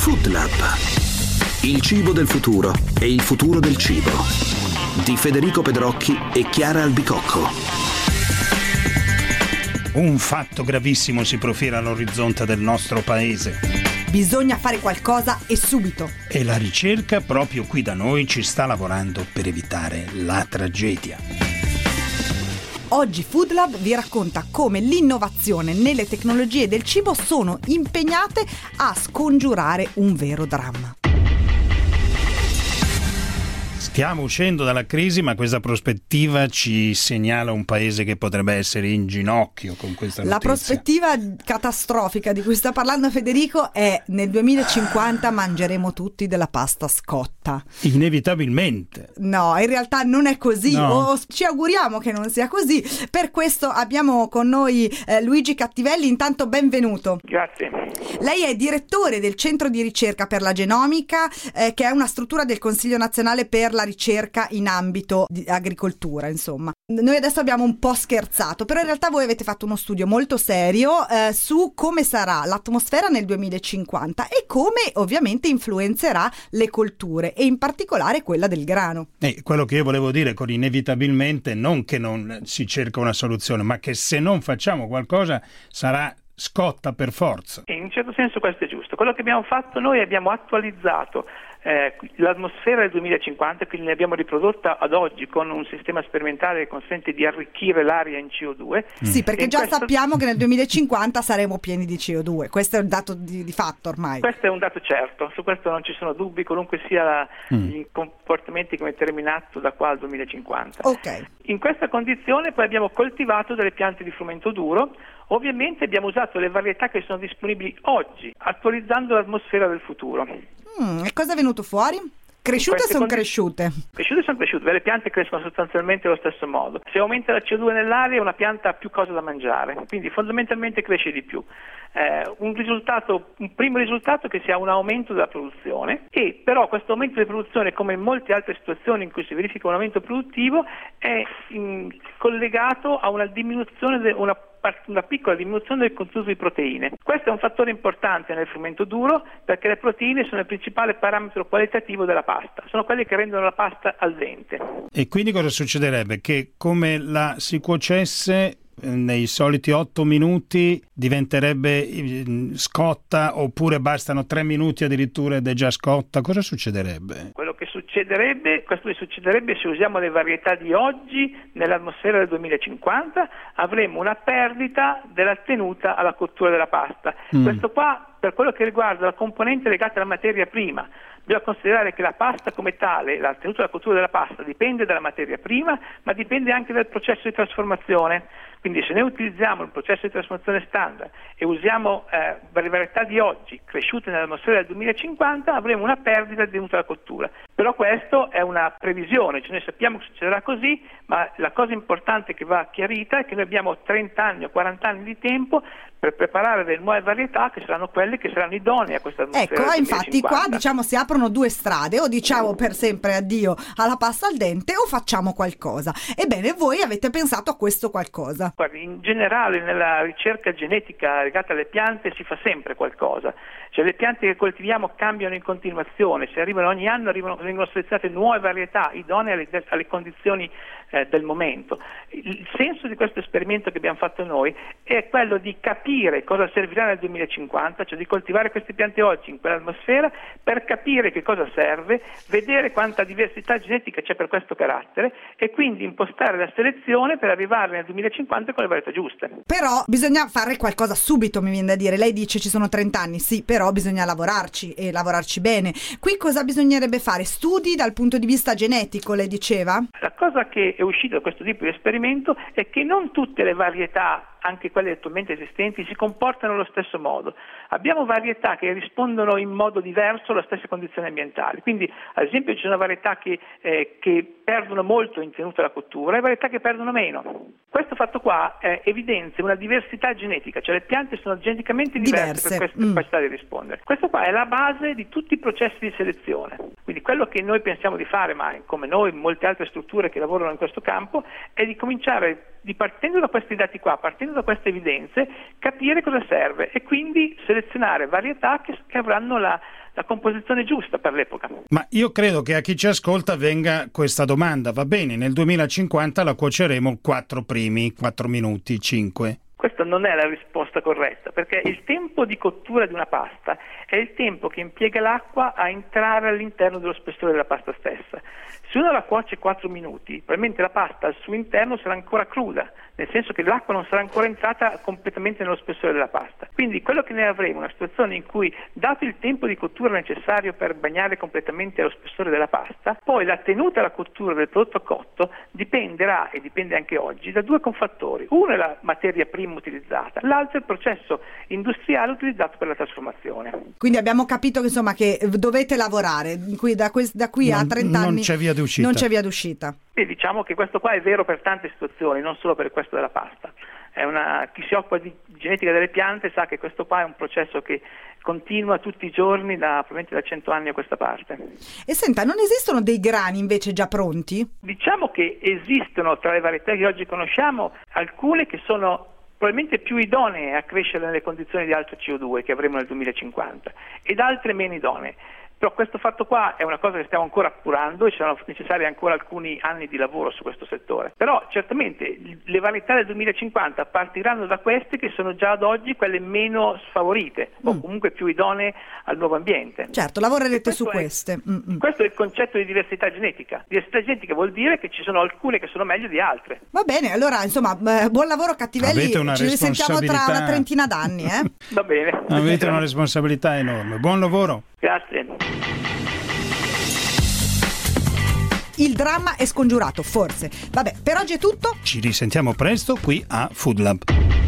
Food Lab. Il cibo del futuro e il futuro del cibo. Di Federico Pedrocchi e Chiara Albicocco. Un fatto gravissimo si profila all'orizzonte del nostro paese. Bisogna fare qualcosa e subito. E la ricerca proprio qui da noi ci sta lavorando per evitare la tragedia. Oggi Food Lab vi racconta come l'innovazione nelle tecnologie del cibo sono impegnate a scongiurare un vero dramma. Stiamo uscendo dalla crisi, ma questa prospettiva ci segnala un paese che potrebbe essere in ginocchio con questa notizia. La prospettiva catastrofica di cui sta parlando Federico è nel 2050 mangeremo tutti della pasta scotta. Inevitabilmente. No, in realtà non è così, No. o ci auguriamo che non sia così. Per questo abbiamo con noi eh, Luigi Cattivelli, intanto benvenuto. Grazie. Lei è direttore del Centro di ricerca per la genomica, eh, che è una struttura del Consiglio nazionale per la ricerca in ambito di agricoltura, insomma. Noi adesso abbiamo un po' scherzato, però in realtà voi avete fatto uno studio molto serio eh, su come sarà l'atmosfera nel 2050 e come ovviamente influenzerà le colture e in particolare quella del grano. E quello che io volevo dire con inevitabilmente non che non si cerca una soluzione, ma che se non facciamo qualcosa sarà scotta per forza. In un certo senso questo è giusto. Quello che abbiamo fatto noi abbiamo attualizzato eh, l'atmosfera del 2050, quindi ne abbiamo riprodotta ad oggi con un sistema sperimentale che consente di arricchire l'aria in CO2. Sì, perché E già questo- sappiamo che nel 2050 saremo pieni di CO2, questo è un dato di, di fatto ormai. Questo è un dato certo, su questo non ci sono dubbi, qualunque sia la- i comportamenti che metteremo in atto da qua al 2050. Ok. In questa condizione poi abbiamo coltivato delle piante di frumento duro, ovviamente abbiamo usato le varietà che sono disponibili oggi, attualizzando l'atmosfera del futuro. Mm, e cosa è venuto fuori? Cresciute sono condi- cresciute. Cresciute sono cresciute, le piante crescono sostanzialmente allo stesso modo. Se aumenta la CO2 nell'aria una pianta ha più cose da mangiare, quindi fondamentalmente cresce di più. Eh, un, risultato, un primo risultato è che si ha un aumento della produzione e però questo aumento di produzione, come in molte altre situazioni in cui si verifica un aumento produttivo, è mm, collegato a una diminuzione, de- una una piccola diminuzione del contenuto di proteine. Questo è un fattore importante nel frumento duro perché le proteine sono il principale parametro qualitativo della pasta, sono quelle che rendono la pasta al dente. E quindi cosa succederebbe? Che come la si cuocesse eh, nei soliti otto minuti diventerebbe eh, scotta oppure bastano tre minuti addirittura ed è già scotta? Cosa succederebbe? Quello succederebbe, questo succederebbe se usiamo le varietà di oggi nell'atmosfera del 2050, avremo una perdita della tenuta alla cottura della pasta. Mm. Questo qua per quello che riguarda la componente legata alla materia prima. Bisogna considerare che la pasta come tale, la tenuta alla cottura della pasta dipende dalla materia prima, ma dipende anche dal processo di trasformazione. Quindi se noi utilizziamo il processo di trasformazione standard e usiamo eh, le varietà di oggi cresciute nell'atmosfera del 2050, avremo una perdita di tenuta alla cottura. Però questo è una previsione, cioè noi sappiamo che succederà così, ma la cosa importante che va chiarita è che noi abbiamo 30 anni o 40 anni di tempo per preparare delle nuove varietà che saranno quelle che saranno idonee a questa atmosfera Ecco, infatti qua 2050. diciamo si aprono due strade, o diciamo per sempre addio alla pasta al dente o facciamo qualcosa. Ebbene, voi avete pensato a questo qualcosa. Guardi, in generale nella ricerca genetica legata alle piante si fa sempre qualcosa, cioè le piante che coltiviamo cambiano in continuazione, se arrivano ogni anno arrivano, vengono selezionate nuove varietà idonee alle, alle condizioni eh, del momento. Il senso di questo esperimento che abbiamo fatto noi è quello di capire cosa servirà nel 2050, cioè di coltivare queste piante oggi in quell'atmosfera per capire che cosa serve, vedere quanta diversità genetica c'è per questo carattere e quindi impostare la selezione per arrivare nel 2050 con le varietà giuste. Però bisogna fare qualcosa subito, mi viene da dire. Lei dice ci sono 30 anni, sì, però bisogna lavorarci e lavorarci bene. Qui cosa bisognerebbe fare? Studi dal punto di vista genetico, lei diceva? La cosa che è uscita da questo tipo di esperimento è che non tutte le varietà anche quelle attualmente esistenti, si comportano allo stesso modo. Abbiamo varietà che rispondono in modo diverso alle stesse condizioni ambientali, quindi ad esempio ci sono varietà che, eh, che perdono molto in tenuta alla cottura e varietà che perdono meno. Questo fatto qua eh, evidenzia una diversità genetica, cioè le piante sono geneticamente diverse, Diverse, per questa mm. capacità di rispondere. Questo qua è la base di tutti i processi di selezione. Quindi quello che noi pensiamo di fare, ma come noi, molte altre strutture che lavorano in questo campo, è di cominciare, di partendo da questi dati qua, partendo da queste evidenze, capire cosa serve e quindi selezionare varietà che, che avranno la, la composizione giusta per l'epoca. Ma io credo che a chi ci ascolta venga questa domanda, va bene, nel 2050 la cuoceremo quattro primi, quattro minuti, cinque. Questa non è la risposta corretta, perché il tempo di cottura di una pasta è il tempo che impiega l'acqua a entrare all'interno dello spessore della pasta stessa. Se uno la cuoce 4 minuti, probabilmente la pasta al suo interno sarà ancora cruda, nel senso che l'acqua non sarà ancora entrata completamente nello spessore della pasta. Quindi quello che ne avremo è una situazione in cui, dato il tempo di cottura necessario per bagnare completamente lo spessore della pasta, poi la tenuta alla cottura del prodotto cotto dipenderà, e dipende anche oggi, da due confattori. Uno è la materia prima utilizzata, l'altro è il processo industriale utilizzato per la trasformazione. Quindi abbiamo capito che, insomma, che dovete lavorare, qui, da, que- da, qui Non- a 30 non anni c'è via d'uscita. Non c'è via d'uscita. E diciamo che questo qua è vero per tante situazioni, non solo per questo della pasta. È una- chi si occupa di genetica delle piante sa che questo qua è un processo che continua tutti i giorni da probabilmente da 100 anni a questa parte. E senta, non esistono dei grani invece già pronti? Diciamo che esistono tra le varietà che oggi conosciamo alcune che sono probabilmente più idonee a crescere nelle condizioni di alto CO2 che avremo nel 2050 ed altre meno idonee. Però questo fatto qua è una cosa che stiamo ancora appurando e saranno necessari ancora alcuni anni di lavoro su questo settore. Però certamente le varietà del 2050 partiranno da queste che sono già ad oggi quelle meno sfavorite o comunque più idonee al nuovo ambiente. Certo, lavorerete su Questo è- queste. Mm, mm. Questo è il concetto di diversità genetica. Diversità genetica vuol dire che ci sono alcune che sono meglio di altre. Va bene, allora insomma, buon lavoro Cattivelli, Avete una ci risentiamo tra una trentina d'anni. Eh? Va bene. Avete una responsabilità enorme. Buon lavoro. Grazie. Il dramma è scongiurato, forse. Vabbè, per oggi è tutto. Ci risentiamo presto qui a Food Lab.